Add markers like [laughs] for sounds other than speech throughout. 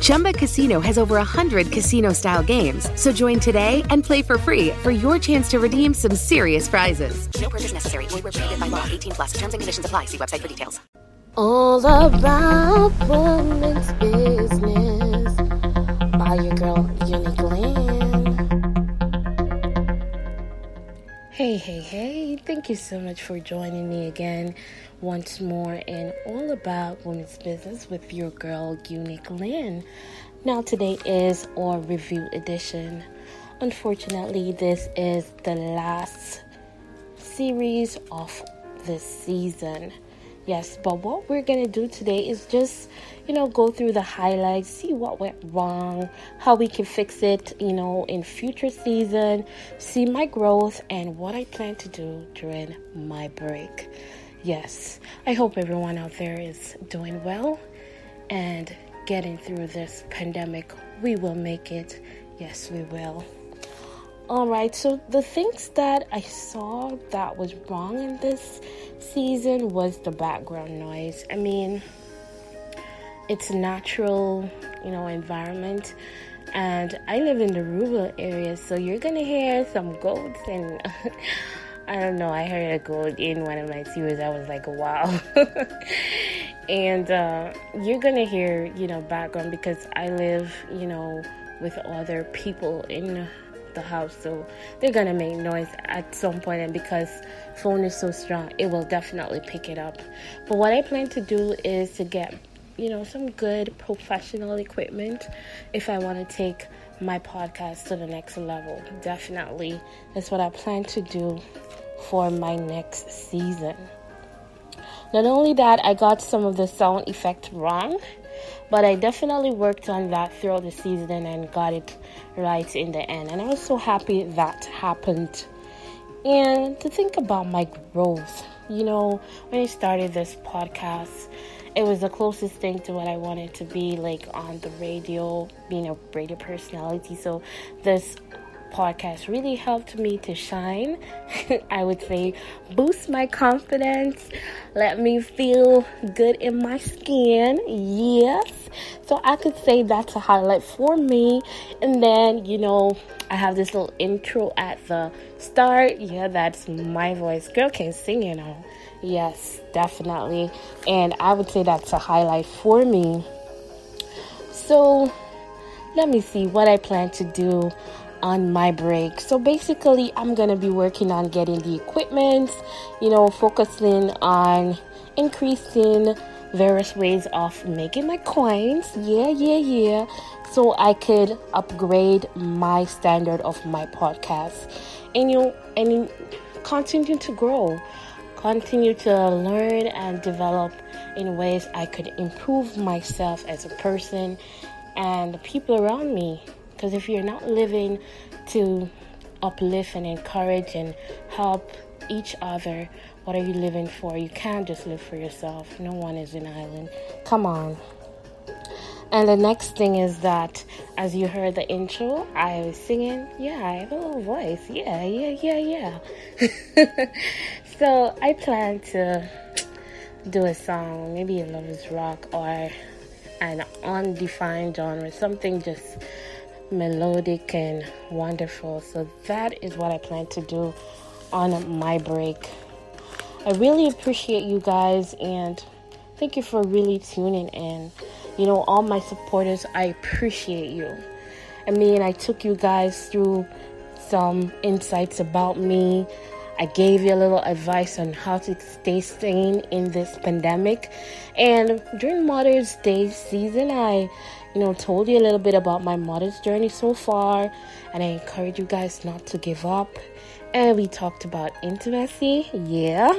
Chumba Casino has over 100 casino style games. So join today and play for free for your chance to redeem some serious prizes. No purchase necessary. Void where prohibited by law. 18 plus. Terms and conditions apply. See website for details. All about women's business by your girl, Unique Lynn. Hey, hey, hey. Thank you so much for joining me again once more in All About Women's Business with your girl, Unique Lynn. Now, today is our review edition. Unfortunately, this is the last series of this season. Yes, but what we're gonna do today is just, you know, go through the highlights, see what went wrong, how we can fix it, you know, in future season, see my growth and what I plan to do during my break. Yes, I hope everyone out there is doing well and getting through this pandemic. We will make it. Yes, we will. All right, so the things that I saw that was wrong in this season was the background noise. I mean, it's natural, you know, environment, and I live in the rural area, so you're gonna hear some goats and [laughs] I don't know. I heard a goat in one of my series. I was like, wow. [laughs] and uh, you're gonna hear, you know, background because I live, you know, with other people in the house so they're gonna make noise at some point and because phone is so strong it will definitely pick it up. But what i plan to do is to get you know some good professional equipment if i want to take my podcast to the next level. Definitely that's what i plan to do for my next season. Not only that i got some of the sound effect wrong but I definitely worked on that throughout the season and got it right in the end. And I was so happy that happened. And to think about my growth, you know, when I started this podcast, it was the closest thing to what I wanted to be like on the radio, being a radio personality. So this podcast really helped me to shine. [laughs] I would say boost my confidence, let me feel good in my skin. Yes. So I could say that's a highlight for me. And then, you know, I have this little intro at the start. Yeah, that's my voice. Girl can sing, you know. Yes, definitely. And I would say that's a highlight for me. So, let me see what I plan to do on my break. So basically, I'm going to be working on getting the equipment, you know, focusing on increasing various ways of making my coins. Yeah, yeah, yeah. So I could upgrade my standard of my podcast and you know, and continue to grow, continue to learn and develop in ways I could improve myself as a person and the people around me. Because if you're not living to uplift and encourage and help each other, what are you living for? You can't just live for yourself. No one is an island. Come on. And the next thing is that, as you heard the intro, I was singing. Yeah, I have a little voice. Yeah, yeah, yeah, yeah. [laughs] so I plan to do a song, maybe a lover's rock or an undefined genre, something just melodic and wonderful. So that is what I plan to do on my break. I really appreciate you guys and thank you for really tuning in. You know, all my supporters, I appreciate you. I mean, I took you guys through some insights about me. I gave you a little advice on how to stay sane in this pandemic. And during Mother's Day season, I, you know, told you a little bit about my mother's journey so far. And I encourage you guys not to give up. And we talked about intimacy, yeah,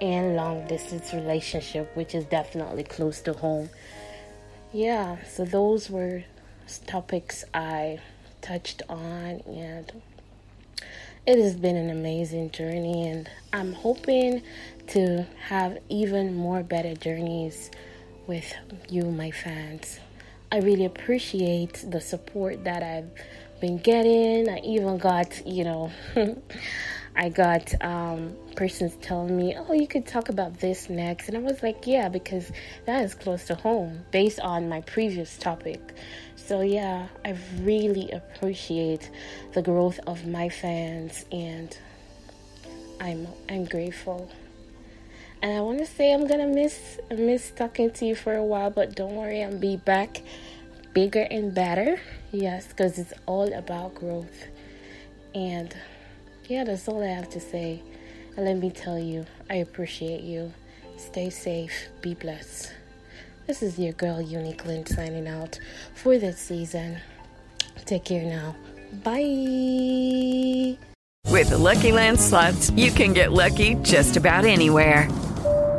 and long distance relationship, which is definitely close to home. Yeah, so those were topics I touched on and it has been an amazing journey, and I'm hoping to have even more better journeys with you, my fans. I really appreciate the support that I've been getting. I even got, you know, [laughs] I got um, persons telling me, oh, you could talk about this next. And I was like, yeah, because that is close to home based on my previous topic. So, yeah, I really appreciate the growth of my fans and I'm, I'm grateful. And I want to say I'm gonna miss miss talking to you for a while, but don't worry, I'll be back bigger and better. Yes, because it's all about growth. And yeah, that's all I have to say. And let me tell you, I appreciate you. Stay safe, be blessed. This is your girl Unique Lynn signing out for this season. Take care now. Bye. With the Lucky Land slots, you can get lucky just about anywhere.